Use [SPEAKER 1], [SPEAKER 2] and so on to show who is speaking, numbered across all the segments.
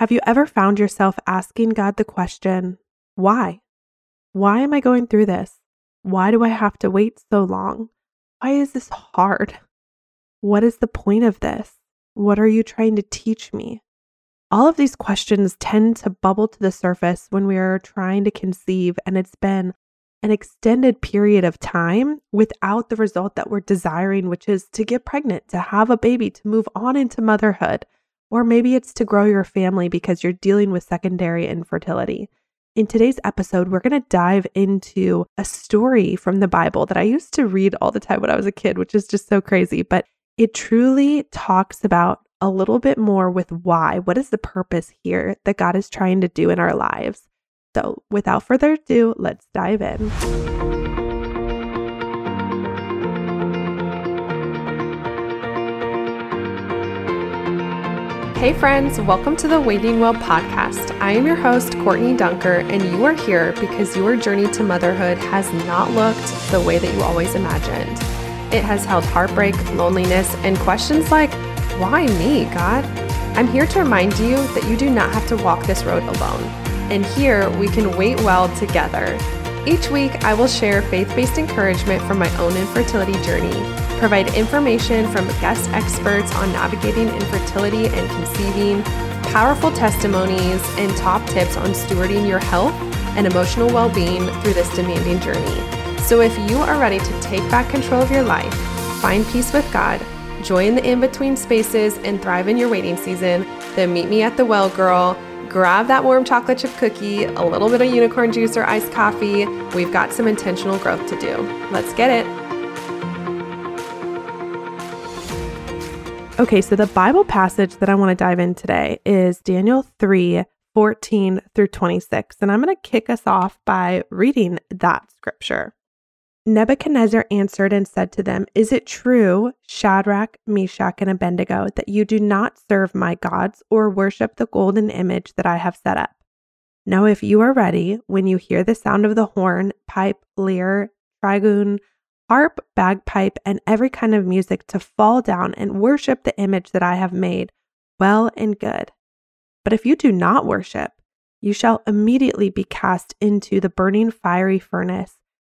[SPEAKER 1] Have you ever found yourself asking God the question, why? Why am I going through this? Why do I have to wait so long? Why is this hard? What is the point of this? What are you trying to teach me? All of these questions tend to bubble to the surface when we are trying to conceive, and it's been an extended period of time without the result that we're desiring, which is to get pregnant, to have a baby, to move on into motherhood. Or maybe it's to grow your family because you're dealing with secondary infertility. In today's episode, we're going to dive into a story from the Bible that I used to read all the time when I was a kid, which is just so crazy. But it truly talks about a little bit more with why. What is the purpose here that God is trying to do in our lives? So, without further ado, let's dive in. Hey, friends, welcome to the Waiting Well podcast. I am your host, Courtney Duinker, and you are here because your journey to motherhood has not looked the way that you always imagined. It has held heartbreak, loneliness, and questions like, why me, God? I'm here to remind you that you do not have to walk this road alone. And here we can wait well together. Each week, I will share faith based encouragement from my own infertility journey, provide information from guest experts on navigating infertility and conceiving, powerful testimonies, and top tips on stewarding your health and emotional well being through this demanding journey. So, if you are ready to take back control of your life, find peace with God, join the in between spaces, and thrive in your waiting season, then meet me at the Well Girl. Grab that warm chocolate chip cookie, a little bit of unicorn juice or iced coffee. We've got some intentional growth to do. Let's get it. Okay, so the Bible passage that I want to dive in today is Daniel 3 14 through 26. And I'm going to kick us off by reading that scripture. Nebuchadnezzar answered and said to them, Is it true, Shadrach, Meshach, and Abednego, that you do not serve my gods or worship the golden image that I have set up? Now, if you are ready, when you hear the sound of the horn, pipe, lyre, trigon, harp, bagpipe, and every kind of music, to fall down and worship the image that I have made, well and good. But if you do not worship, you shall immediately be cast into the burning fiery furnace.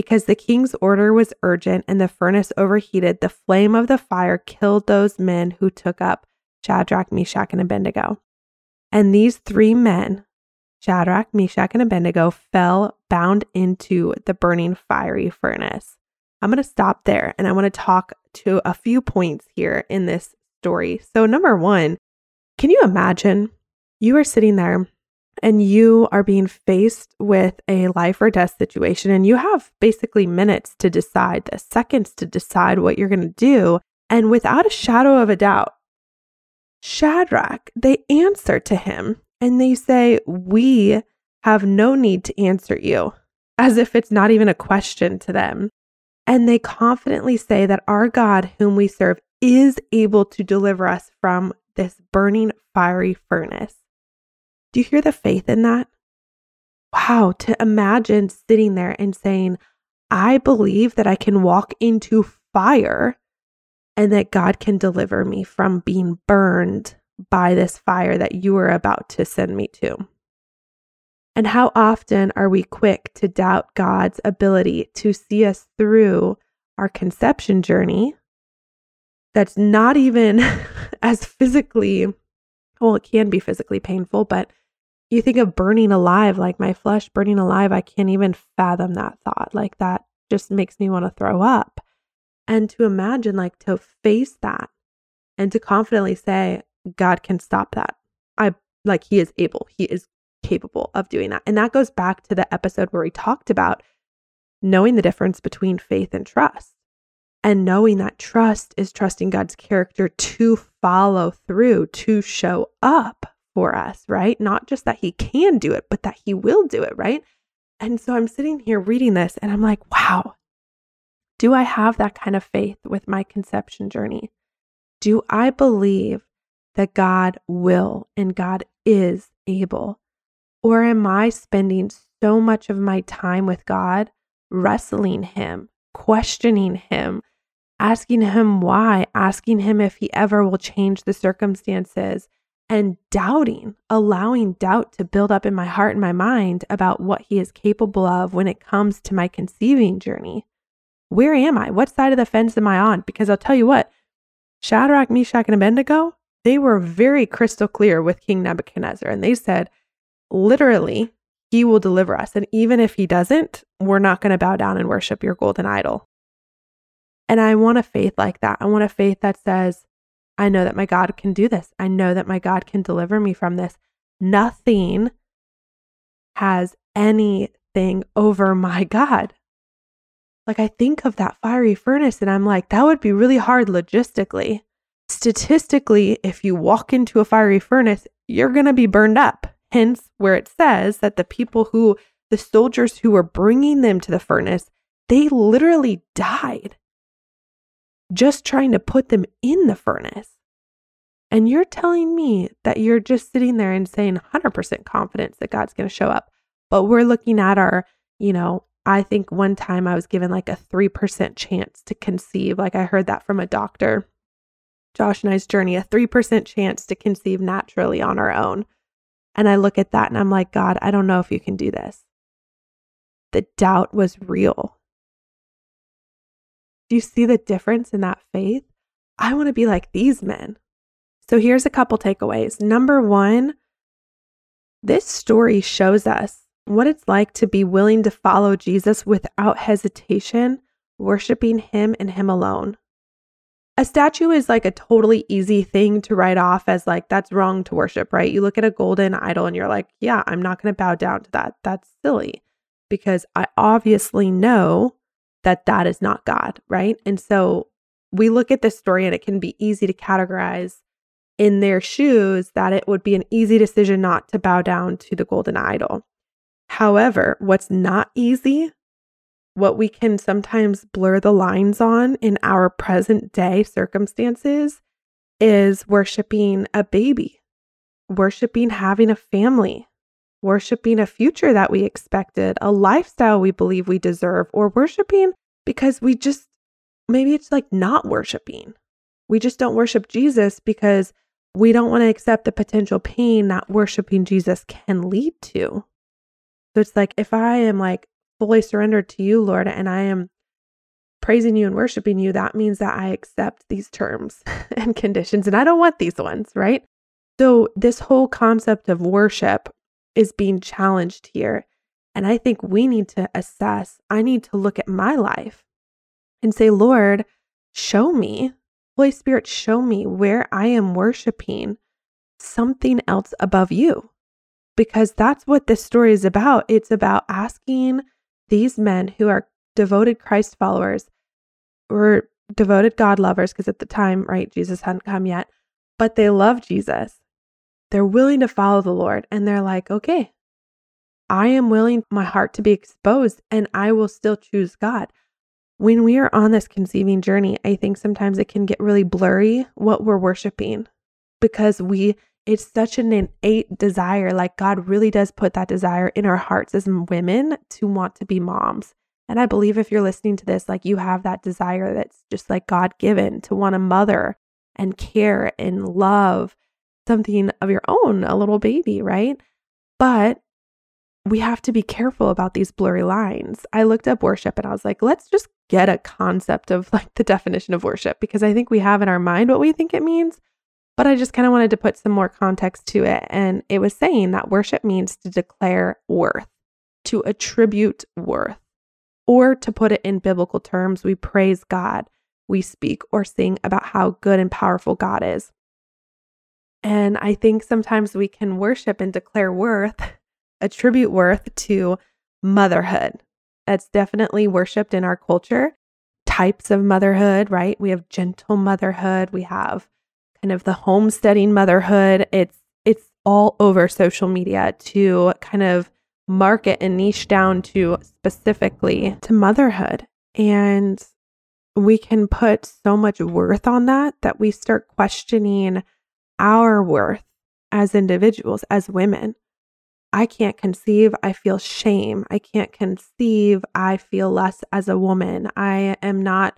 [SPEAKER 1] Because the king's order was urgent and the furnace overheated, the flame of the fire killed those men who took up Shadrach, Meshach, and Abednego. And these three men, Shadrach, Meshach, and Abednego, fell bound into the burning fiery furnace. I'm going to stop there and I want to talk to a few points here in this story. So, number one, can you imagine you are sitting there and you are being faced with a life or death situation, and you have basically minutes to decide, the seconds to decide what you're going to do. And without a shadow of a doubt, Shadrach, they answer to him and they say, We have no need to answer you, as if it's not even a question to them. And they confidently say that our God, whom we serve, is able to deliver us from this burning fiery furnace. Do you hear the faith in that? Wow, to imagine sitting there and saying, I believe that I can walk into fire and that God can deliver me from being burned by this fire that you are about to send me to. And how often are we quick to doubt God's ability to see us through our conception journey that's not even as physically, well, it can be physically painful, but you think of burning alive, like my flesh burning alive. I can't even fathom that thought. Like that just makes me want to throw up. And to imagine, like, to face that and to confidently say, God can stop that. I like, He is able, He is capable of doing that. And that goes back to the episode where we talked about knowing the difference between faith and trust and knowing that trust is trusting God's character to follow through, to show up for us, right? Not just that He can do it, but that He will do it, right? And so I'm sitting here reading this and I'm like, wow, do I have that kind of faith with my conception journey? Do I believe that God will and God is able? Or am I spending so much of my time with God wrestling Him, questioning Him, asking Him why, asking Him if He ever will change the circumstances, and doubting, allowing doubt to build up in my heart and my mind about what He is capable of when it comes to my conceiving journey? Where am I? What side of the fence am I on? Because I'll tell you what, Shadrach, Meshach, and Abednego, they were very crystal clear with King Nebuchadnezzar. And they said, literally, he will deliver us. And even if he doesn't, we're not going to bow down and worship your golden idol. And I want a faith like that. I want a faith that says, I know that my God can do this. I know that my God can deliver me from this. Nothing has anything over my God. Like, I think of that fiery furnace and I'm like, that would be really hard logistically. Statistically, if you walk into a fiery furnace, you're going to be burned up. Hence, where it says that the people who, the soldiers who were bringing them to the furnace, they literally died just trying to put them in the furnace. And you're telling me that you're just sitting there and saying 100% confidence that God's going to show up. But we're looking at our, you know, I think one time I was given like a 3% chance to conceive. Like I heard that from a doctor. Josh and I's journey, a 3% chance to conceive naturally on our own. And I look at that and I'm like, God, I don't know if you can do this. The doubt was real. Do you see the difference in that faith? I want to be like these men. So here's a couple takeaways. Number one, this story shows us what it's like to be willing to follow Jesus without hesitation, worshiping him and him alone a statue is like a totally easy thing to write off as like that's wrong to worship, right? You look at a golden idol and you're like, yeah, I'm not going to bow down to that. That's silly because I obviously know that that is not God, right? And so we look at this story and it can be easy to categorize in their shoes that it would be an easy decision not to bow down to the golden idol. However, what's not easy what we can sometimes blur the lines on in our present day circumstances is worshiping a baby, worshiping having a family, worshiping a future that we expected, a lifestyle we believe we deserve, or worshiping because we just maybe it's like not worshiping. We just don't worship Jesus because we don't want to accept the potential pain that worshiping Jesus can lead to. So it's like if I am like fully surrendered to you, Lord, and I am praising you and worshiping you, that means that I accept these terms and conditions, and I don't want these ones, right? So, this whole concept of worship is being challenged here. And I think we need to assess, I need to look at my life and say, Lord, show me, Holy Spirit, show me where I am worshiping something else above you. Because that's what this story is about. It's about asking these men who are devoted Christ followers were devoted God lovers because at the time, right, Jesus hadn't come yet, but they love Jesus. They're willing to follow the Lord and they're like, okay, I am willing my heart to be exposed and I will still choose God. When we are on this conceiving journey, I think sometimes it can get really blurry what we're worshiping because we it's such an innate desire. Like God really does put that desire in our hearts as women to want to be moms. And I believe if you're listening to this, like you have that desire that's just like God given to want a mother and care and love something of your own, a little baby, right? But we have to be careful about these blurry lines. I looked up worship and I was like, let's just get a concept of like the definition of worship because I think we have in our mind what we think it means, But I just kind of wanted to put some more context to it. And it was saying that worship means to declare worth, to attribute worth, or to put it in biblical terms, we praise God, we speak or sing about how good and powerful God is. And I think sometimes we can worship and declare worth, attribute worth to motherhood. That's definitely worshiped in our culture. Types of motherhood, right? We have gentle motherhood, we have kind of the homesteading motherhood. It's it's all over social media to kind of market and niche down to specifically to motherhood. And we can put so much worth on that that we start questioning our worth as individuals, as women. I can't conceive, I feel shame. I can't conceive, I feel less as a woman. I am not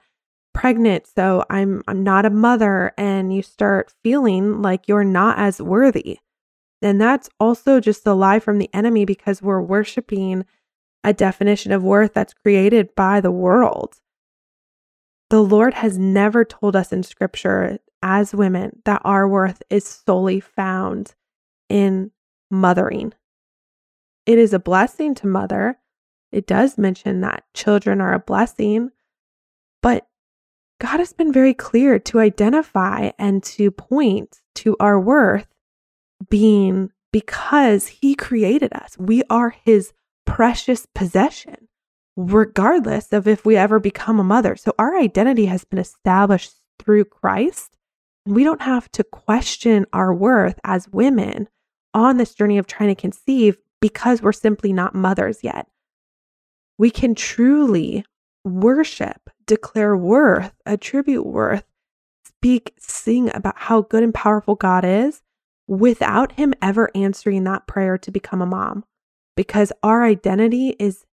[SPEAKER 1] pregnant, so I'm I'm not a mother and you start feeling like you're not as worthy. And that's also just a lie from the enemy because we're worshiping a definition of worth that's created by the world. The Lord has never told us in scripture as women that our worth is solely found in mothering. It is a blessing to mother. It does mention that children are a blessing, but God has been very clear to identify and to point to our worth being because He created us. We are His precious possession, regardless of if we ever become a mother. So our identity has been established through Christ. We don't have to question our worth as women on this journey of trying to conceive because we're simply not mothers yet. We can truly worship, declare worth, attribute worth, speak, sing about how good and powerful God is without Him ever answering that prayer to become a mom. Because our identity is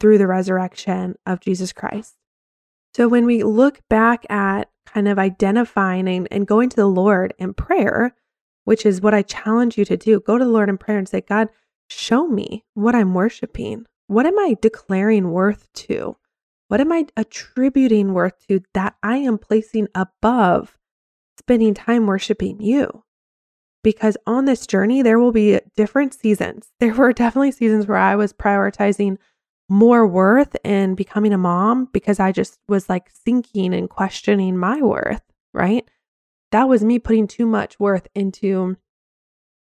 [SPEAKER 1] through the resurrection of Jesus Christ. So when we look back at kind of identifying and, and going to the Lord in prayer, which is what I challenge you to do, go to the Lord in prayer and say, God, show me what I'm worshiping. What am I declaring worth to? What am I attributing worth to that I am placing above spending time worshiping you? Because on this journey, there will be different seasons. There were definitely seasons where I was prioritizing more worth in becoming a mom because I just was like thinking and questioning my worth, right? That was me putting too much worth into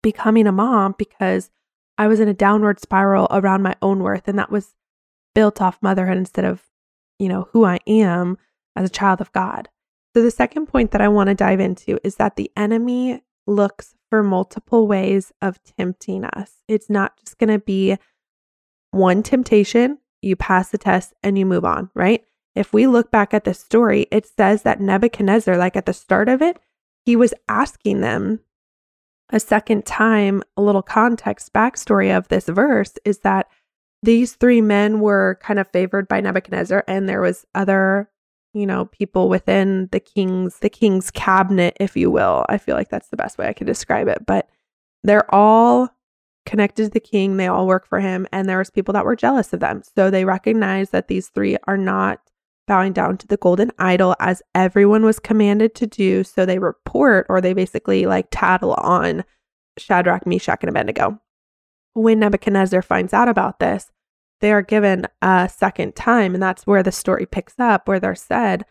[SPEAKER 1] becoming a mom because I was in a downward spiral around my own worth. And that was built off motherhood instead of you know, who I am as a child of God. So, the second point that I want to dive into is that the enemy looks for multiple ways of tempting us. It's not just going to be one temptation, you pass the test and you move on, right? If we look back at the story, it says that Nebuchadnezzar, like at the start of it, he was asking them a second time. A little context backstory of this verse is that these three men were kind of favored by Nebuchadnezzar, and there was other, you know, people within the king's the king's cabinet, if you will. I feel like that's the best way I could describe it. But they're all connected to the king. They all work for him, and there was people that were jealous of them. So they recognized that these three are not bowing down to the golden idol as everyone was commanded to do. So they report or they basically like tattle on Shadrach, Meshach, and Abednego. When Nebuchadnezzar finds out about this, they are given a second time. And that's where the story picks up, where they're said,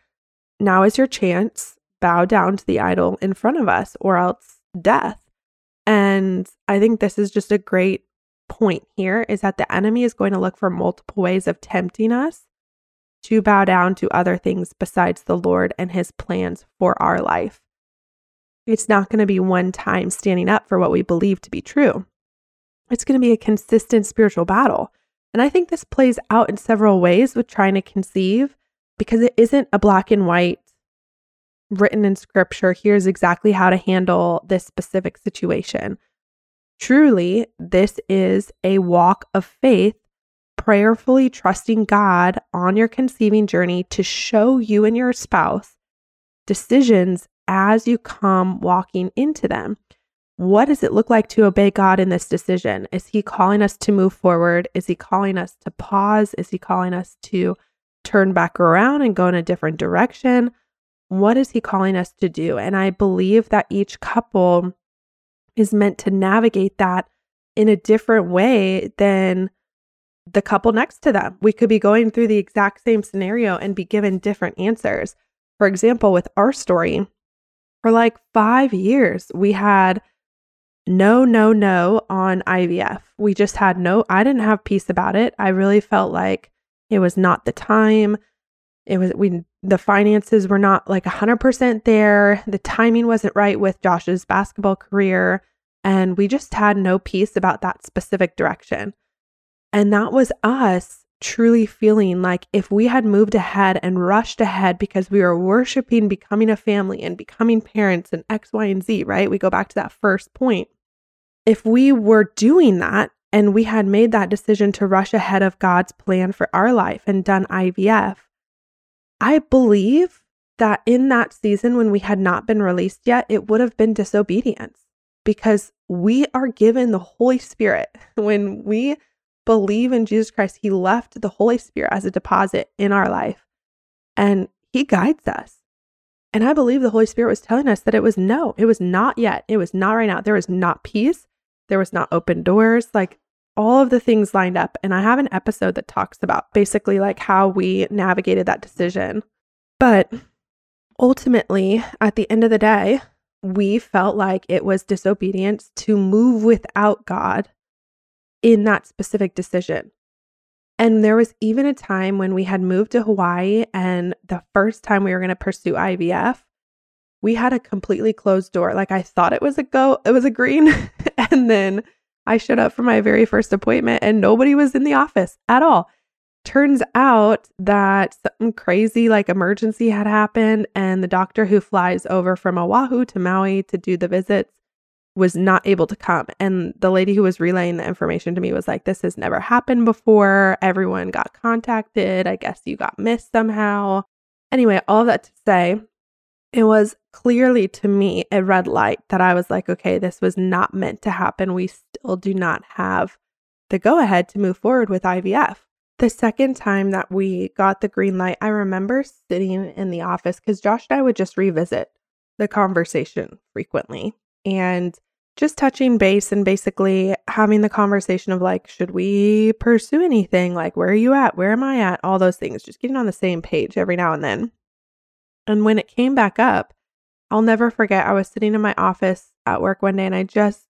[SPEAKER 1] Now is your chance, bow down to the idol in front of us, or else death. And I think this is just a great point here is that the enemy is going to look for multiple ways of tempting us to bow down to other things besides the Lord and his plans for our life. It's not going to be one time standing up for what we believe to be true. It's going to be a consistent spiritual battle. And I think this plays out in several ways with trying to conceive because it isn't a black and white written in scripture. Here's exactly how to handle this specific situation. Truly, this is a walk of faith, prayerfully trusting God on your conceiving journey to show you and your spouse decisions as you come walking into them. What does it look like to obey God in this decision? Is He calling us to move forward? Is He calling us to pause? Is He calling us to turn back around and go in a different direction? What is he calling us to do? And I believe that each couple is meant to navigate that in a different way than the couple next to them. We could be going through the exact same scenario and be given different answers. For example, with our story, for like five years, we had no, no, no on IVF. We just had no, I didn't have peace about it. I really felt like it was not the time. It was, we, the finances were not like 100% there. The timing wasn't right with Josh's basketball career. And we just had no peace about that specific direction. And that was us truly feeling like if we had moved ahead and rushed ahead because we were worshiping becoming a family and becoming parents and X, Y, and Z, right? We go back to that first point. If we were doing that and we had made that decision to rush ahead of God's plan for our life and done IVF, I believe that in that season when we had not been released yet, it would have been disobedience because we are given the Holy Spirit. When we believe in Jesus Christ, He left the Holy Spirit as a deposit in our life and He guides us. And I believe the Holy Spirit was telling us that it was no, it was not yet. It was not right now. There was not peace. There was not open doors. Like all of the things lined up. And I have an episode that talks about basically like how we navigated that decision. But ultimately, at the end of the day, we felt like it was disobedience to move without God in that specific decision. And there was even a time when we had moved to Hawaii, and the first time we were going to pursue IVF, we had a completely closed door. Like I thought it was a go, it was a green. and then I showed up for my very first appointment, and nobody was in the office at all. Turns out that something crazy like emergency had happened, and the doctor who flies over from Oahu to Maui to do the visits was not able to come. And the lady who was relaying the information to me was like, This has never happened before. Everyone got contacted. I guess you got missed somehow. Anyway, all that to say, it was clearly to me a red light that I was like, okay, this was not meant to happen. We still do not have the go ahead to move forward with IVF. The second time that we got the green light, I remember sitting in the office because Josh and I would just revisit the conversation frequently and just touching base and basically having the conversation of like, should we pursue anything? Like, where are you at? Where am I at? All those things, just getting on the same page every now and then. And when it came back up, I'll never forget, I was sitting in my office at work one day and I just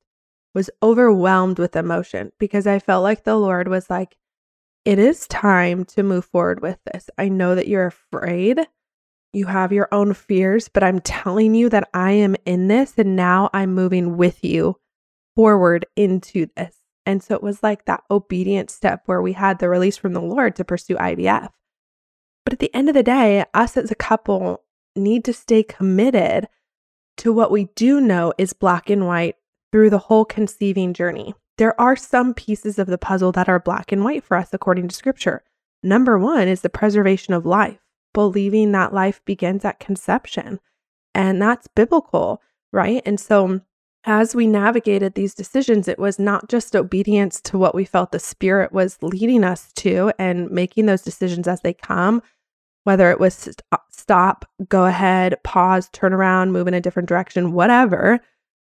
[SPEAKER 1] was overwhelmed with emotion because I felt like the Lord was like, it is time to move forward with this. I know that you're afraid. You have your own fears, but I'm telling you that I am in this and now I'm moving with you forward into this. And so it was like that obedient step where we had the release from the Lord to pursue IVF. But at the end of the day, us as a couple need to stay committed to what we do know is black and white through the whole conceiving journey. There are some pieces of the puzzle that are black and white for us according to scripture. Number one is the preservation of life, believing that life begins at conception. And that's biblical, right? And so as we navigated these decisions, it was not just obedience to what we felt the Spirit was leading us to and making those decisions as they come, whether it was uh, stop, go ahead, pause, turn around, move in a different direction, whatever.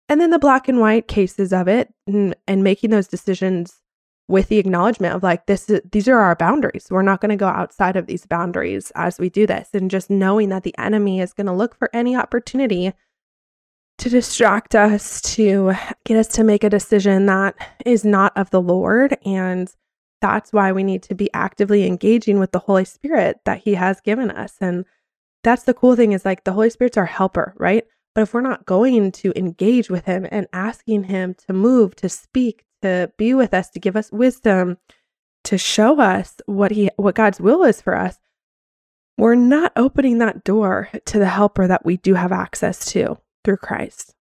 [SPEAKER 1] And then the black and white cases of it and, and making those decisions with the acknowledgement of like this is, these are our boundaries. We're not going to go outside of these boundaries as we do this and just knowing that the enemy is going to look for any opportunity to distract us, to get us to make a decision that is not of the Lord and that's why we need to be actively engaging with the Holy Spirit that He has given us. And that's the cool thing is like the Holy Spirit's our helper, right? But if we're not going to engage with Him and asking Him to move, to speak, to be with us, to give us wisdom, to show us what He what God's will is for us, we're not opening that door to the helper that we do have access to through Christ.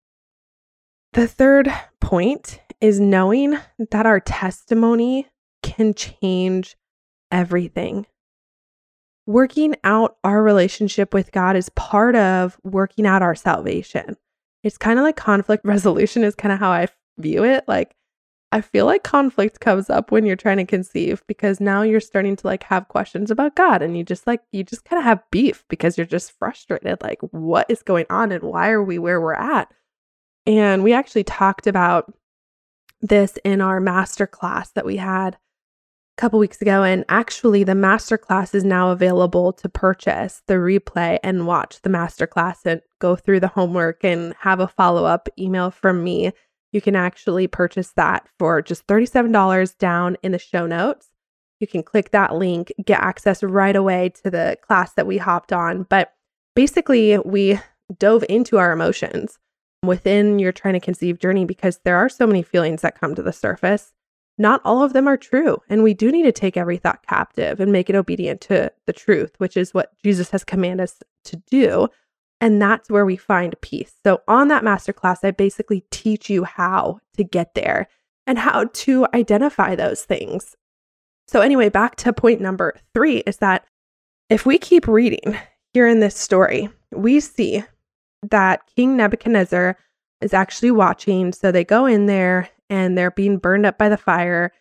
[SPEAKER 1] The third point is knowing that our testimony can change everything. Working out our relationship with God is part of working out our salvation. It's kind of like conflict resolution, is kind of how I view it. Like, I feel like conflict comes up when you're trying to conceive because now you're starting to like have questions about God and you just like you just kind of have beef because you're just frustrated like what is going on and why are we where we're at? And we actually talked about this in our master class that we had a couple weeks ago and actually the master class is now available to purchase the replay and watch the master class and go through the homework and have a follow-up email from me you can actually purchase that for just $37 down in the show notes. You can click that link, get access right away to the class that we hopped on. But basically, we dove into our emotions within your trying to conceive journey because there are so many feelings that come to the surface. Not all of them are true. And we do need to take every thought captive and make it obedient to the truth, which is what Jesus has commanded us to do. And that's where we find peace. So, on that masterclass, I basically teach you how to get there and how to identify those things. So, anyway, back to point number three is that if we keep reading here in this story, we see that King Nebuchadnezzar is actually watching. So, they go in there and they're being burned up by the fire.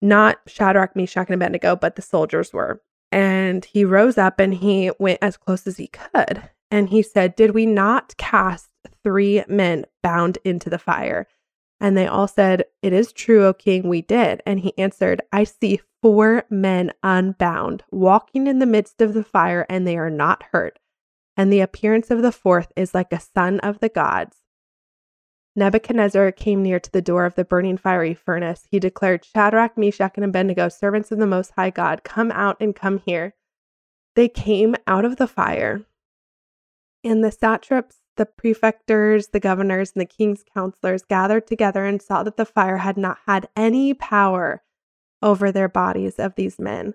[SPEAKER 1] Not Shadrach, Meshach, and Abednego, but the soldiers were. And he rose up and he went as close as he could. And he said, Did we not cast three men bound into the fire? And they all said, It is true, O king, we did. And he answered, I see four men unbound, walking in the midst of the fire, and they are not hurt. And the appearance of the fourth is like a son of the gods. Nebuchadnezzar came near to the door of the burning fiery furnace. He declared, Shadrach, Meshach, and Abednego, servants of the Most High God, come out and come here. They came out of the fire and the satraps, the prefectors, the governors, and the king's counselors gathered together and saw that the fire had not had any power over their bodies of these men.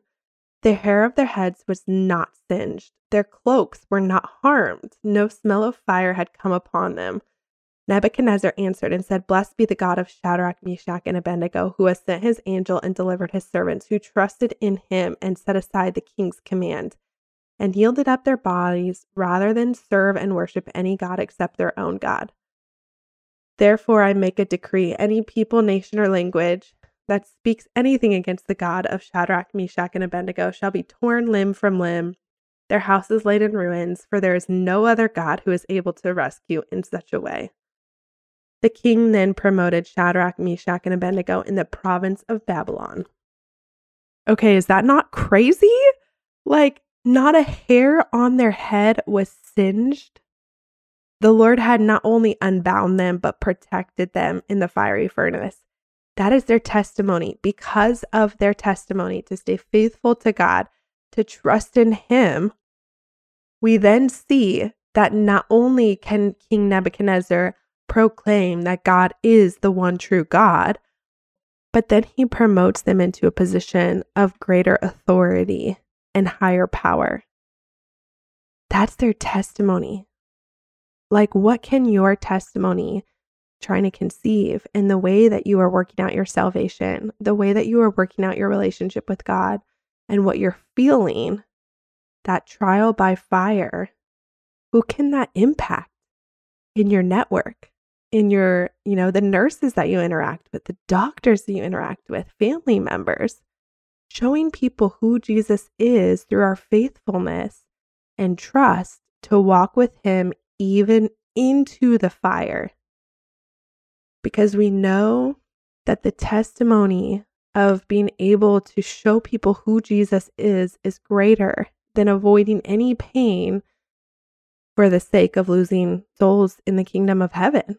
[SPEAKER 1] The hair of their heads was not singed, their cloaks were not harmed, no smell of fire had come upon them. Nebuchadnezzar answered and said, Blessed be the God of Shadrach, Meshach, and Abednego, who has sent his angel and delivered his servants who trusted in him and set aside the king's command and yielded up their bodies rather than serve and worship any God except their own God. Therefore, I make a decree any people, nation, or language that speaks anything against the God of Shadrach, Meshach, and Abednego shall be torn limb from limb, their houses laid in ruins, for there is no other God who is able to rescue in such a way. The king then promoted Shadrach, Meshach, and Abednego in the province of Babylon. Okay, is that not crazy? Like, not a hair on their head was singed. The Lord had not only unbound them, but protected them in the fiery furnace. That is their testimony. Because of their testimony to stay faithful to God, to trust in Him, we then see that not only can King Nebuchadnezzar proclaim that God is the one true God, but then he promotes them into a position of greater authority and higher power. That's their testimony. Like, what can your testimony trying to conceive in the way that you are working out your salvation, the way that you are working out your relationship with God, and what you're feeling, that trial by fire, who can that impact in your network? in your, you know, the nurses that you interact with, the doctors that you interact with, family members showing people who Jesus is through our faithfulness and trust to walk with Him even into the fire. Because we know that the testimony of being able to show people who Jesus is is greater than avoiding any pain for the sake of losing souls in the kingdom of heaven. At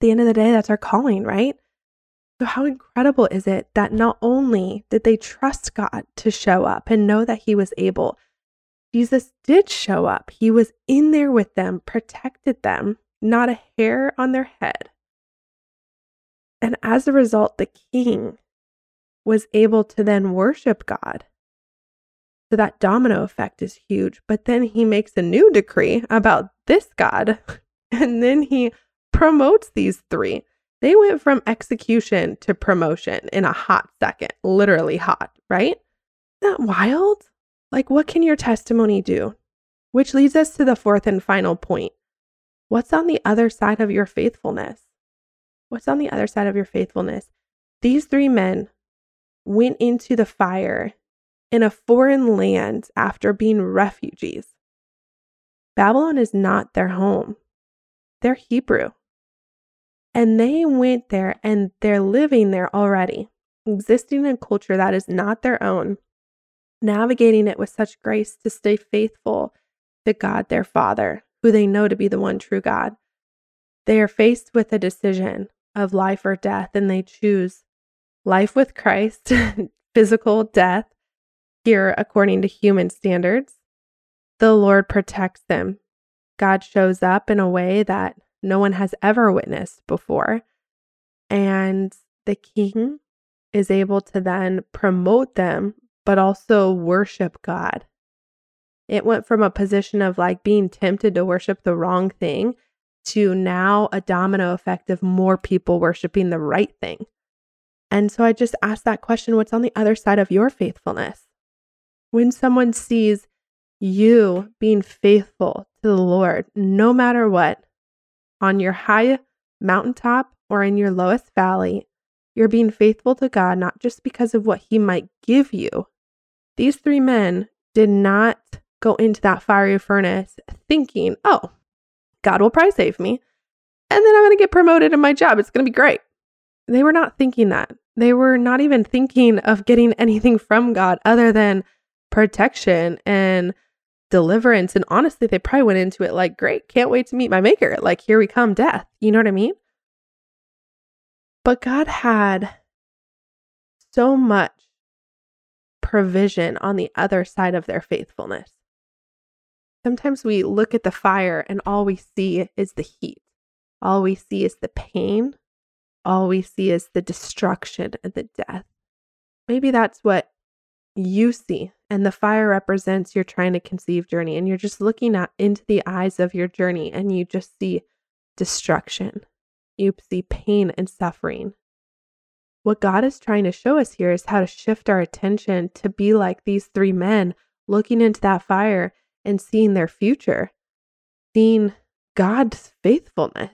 [SPEAKER 1] the end of the day, that's our calling, right? So, how incredible is it that not only did they trust God to show up and know that He was able, Jesus did show up. He was in there with them, protected them, not a hair on their head. And as a result, the king was able to then worship God. So that domino effect is huge. But then he makes a new decree about this God. And then he promotes these three. They went from execution to promotion in a hot second, literally hot, right? Isn't that wild? Like, what can your testimony do? Which leads us to the fourth and final point. What's on the other side of your faithfulness? What's on the other side of your faithfulness? These three men went into the fire in a foreign land after being refugees. Babylon is not their home, they're Hebrew. And they went there and they're living there already, existing in a culture that is not their own, navigating it with such grace to stay faithful to God, their Father, who they know to be the one true God. They are faced with a decision of life or death, and they choose life with Christ, physical death, here according to human standards. The Lord protects them. God shows up in a way that no one has ever witnessed before. And the king is able to then promote them, but also worship God. It went from a position of like being tempted to worship the wrong thing to now a domino effect of more people worshiping the right thing. And so I just asked that question what's on the other side of your faithfulness? When someone sees you being faithful to the Lord, no matter what, on your high mountaintop or in your lowest valley, you're being faithful to God, not just because of what He might give you. These three men did not go into that fiery furnace thinking, oh, God will probably save me. And then I'm going to get promoted in my job. It's going to be great. They were not thinking that. They were not even thinking of getting anything from God other than protection and deliverance. And honestly, they probably went into it like, great, can't wait to meet my maker. Like, here we come, death. You know what I mean? But God had so much provision on the other side of their faithfulness. Sometimes we look at the fire and all we see is the heat. All we see is the pain. All we see is the destruction and the death. Maybe that's what you see and the fire represents your trying to conceive journey and you're just looking at into the eyes of your journey and you just see destruction. You see pain and suffering. What God is trying to show us here is how to shift our attention to be like these three men looking into that fire and seeing their future, seeing God's faithfulness,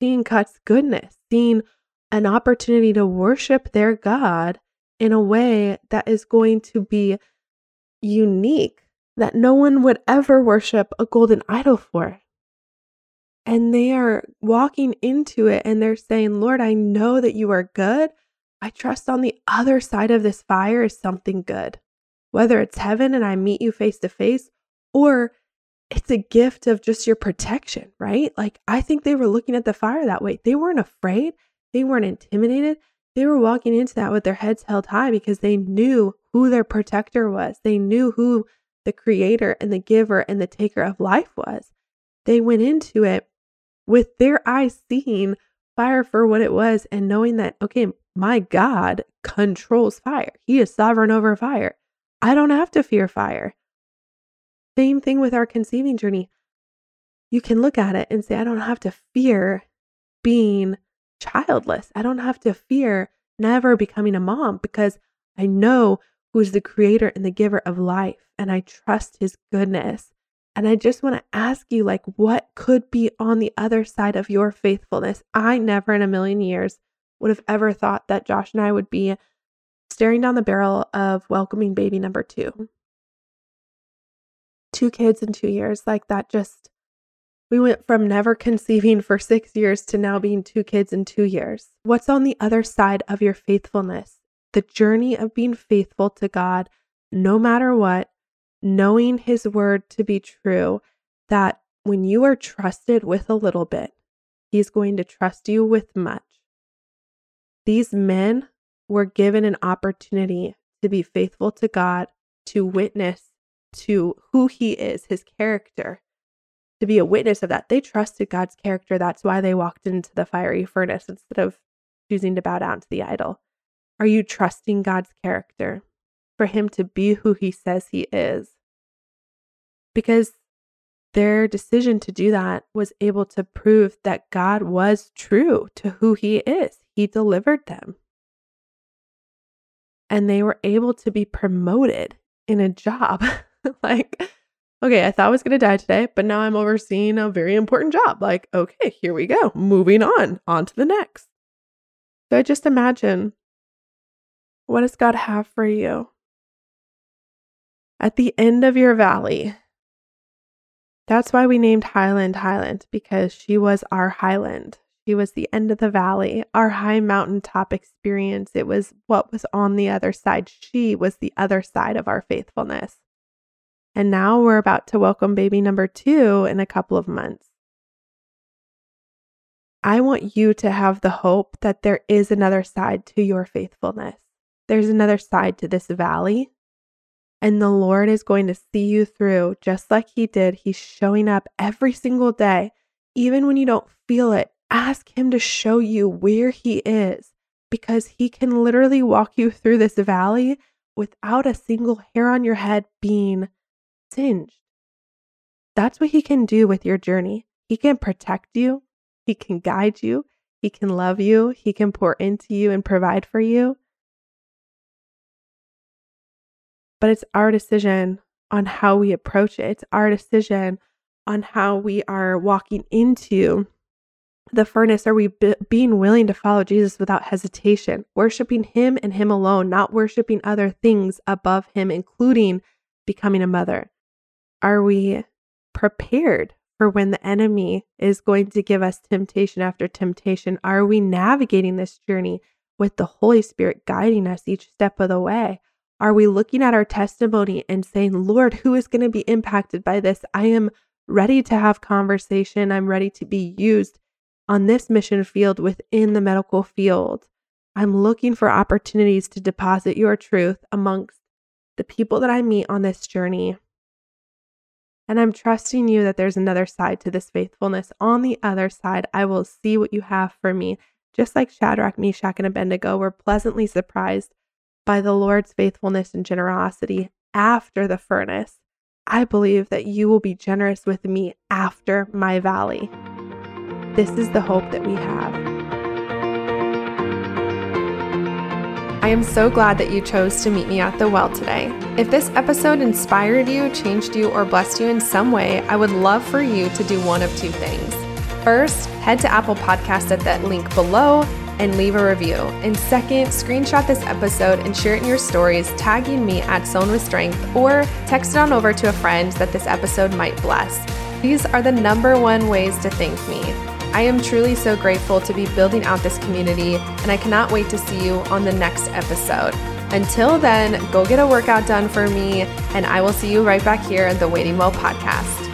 [SPEAKER 1] seeing God's goodness, seeing an opportunity to worship their God in a way that is going to be unique, that no one would ever worship a golden idol for. And they are walking into it and they're saying, Lord, I know that you are good. I trust on the other side of this fire is something good. Whether it's heaven and I meet you face to face, or it's a gift of just your protection, right? Like, I think they were looking at the fire that way. They weren't afraid, they weren't intimidated. They were walking into that with their heads held high because they knew who their protector was. They knew who the creator and the giver and the taker of life was. They went into it with their eyes seeing fire for what it was and knowing that, okay, my God controls fire. He is sovereign over fire. I don't have to fear fire. Same thing with our conceiving journey. You can look at it and say, I don't have to fear being childless. I don't have to fear never becoming a mom because I know who is the creator and the giver of life and I trust his goodness. And I just want to ask you, like, what could be on the other side of your faithfulness? I never in a million years would have ever thought that Josh and I would be staring down the barrel of welcoming baby number two two kids in two years. Like that just, we went from never conceiving for six years to now being two kids in two years. What's on the other side of your faithfulness? The journey of being faithful to God, no matter what, knowing His word to be true, that when you are trusted with a little bit, He's going to trust you with much. These men were given an opportunity to be faithful to God, to witness to who he is, his character, to be a witness of that. They trusted God's character. That's why they walked into the fiery furnace instead of choosing to bow down to the idol. Are you trusting God's character for him to be who he says he is? Because their decision to do that was able to prove that God was true to who he is. He delivered them. And they were able to be promoted in a job like, okay, I thought I was going to die today, but now I'm overseeing a very important job. Like, okay, here we go. Moving on, on to the next. So just imagine what does God have for you? At the end of your valley, that's why we named Highland Highland, because she was our Highland. She was the end of the valley, our high mountaintop experience. It was what was on the other side. She was the other side of our faithfulness. And now we're about to welcome baby number two in a couple of months. I want you to have the hope that there is another side to your faithfulness. There's another side to this valley and the Lord is going to see you through just like He did. He's showing up every single day. Even when you don't feel it, ask Him to show you where He is because He can literally walk you through this valley without a single hair on your head being singed. That's what He can do with your journey. He can protect you, He can guide you, He can love you, He can pour into you and provide for you. but it's our decision on how we approach it. It's our decision on how we are walking into the furnace. Are we be- being willing to follow Jesus without hesitation, worshiping Him and Him alone, not worshiping other things above Him, including becoming a mother? Are we prepared for when the enemy is going to give us temptation after temptation? Are we navigating this journey with the Holy Spirit guiding us each step of the way? Are we looking at our testimony and saying, Lord, who is going to be impacted by this? I am ready to have conversation. I'm ready to be used on this mission field within the medical field. I'm looking for opportunities to deposit your truth amongst the people that I meet on this journey. And I'm trusting you that there's another side to this faithfulness. On the other side, I will see what you have for me. Just like Shadrach, Meshach, and Abednego were pleasantly surprised by the Lord's faithfulness and generosity after the furnace, I believe that you will be generous with me after my valley. This is the hope that we have. Am so glad that you chose to meet me at the well today. If this episode inspired you, changed you, or blessed you in some way, I would love for you to do one of two things. First, head to Apple Podcast at that link below and leave a review. And second, screenshot this episode and share it in your stories, tagging me at Sown with Strength, or text it on over to a friend that this episode might bless. These are the number one ways to thank me. I am truly so grateful to be building out this community, and I cannot wait to see you on the next episode. Until then, go get a workout done for me, and I will see you right back here at the Waiting Well podcast.